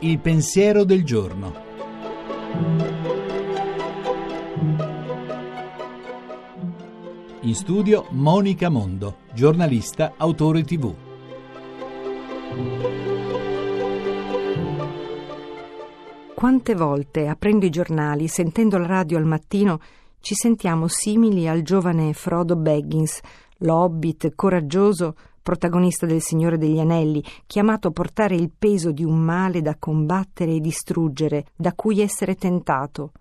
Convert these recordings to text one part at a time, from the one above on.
Il pensiero del giorno. In studio Monica Mondo, giornalista, autore tv. Quante volte, aprendo i giornali, sentendo la radio al mattino, ci sentiamo simili al giovane Frodo Baggins, l'hobbit coraggioso, protagonista del Signore degli Anelli, chiamato a portare il peso di un male da combattere e distruggere, da cui essere tentato,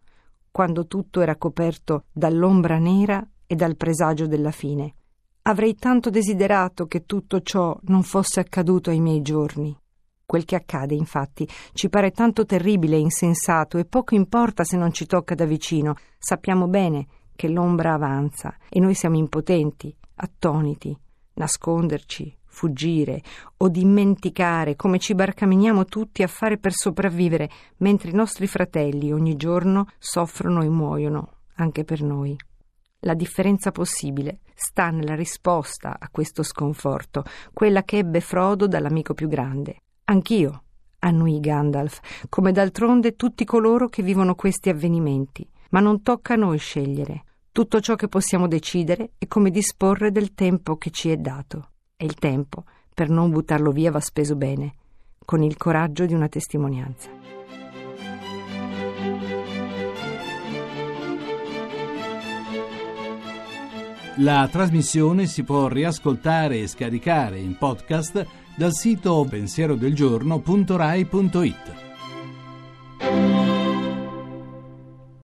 quando tutto era coperto dall'ombra nera e dal presagio della fine. Avrei tanto desiderato che tutto ciò non fosse accaduto ai miei giorni. Quel che accade, infatti, ci pare tanto terribile e insensato e poco importa se non ci tocca da vicino. Sappiamo bene che l'ombra avanza e noi siamo impotenti, attoniti, nasconderci, fuggire o dimenticare come ci barcameniamo tutti a fare per sopravvivere, mentre i nostri fratelli ogni giorno soffrono e muoiono, anche per noi. La differenza possibile sta nella risposta a questo sconforto, quella che ebbe Frodo dall'amico più grande. Anch'io, annui Gandalf, come d'altronde tutti coloro che vivono questi avvenimenti. Ma non tocca a noi scegliere. Tutto ciò che possiamo decidere è come disporre del tempo che ci è dato. E il tempo, per non buttarlo via, va speso bene, con il coraggio di una testimonianza. La trasmissione si può riascoltare e scaricare in podcast dal sito pensierodelgiorno.rai.it.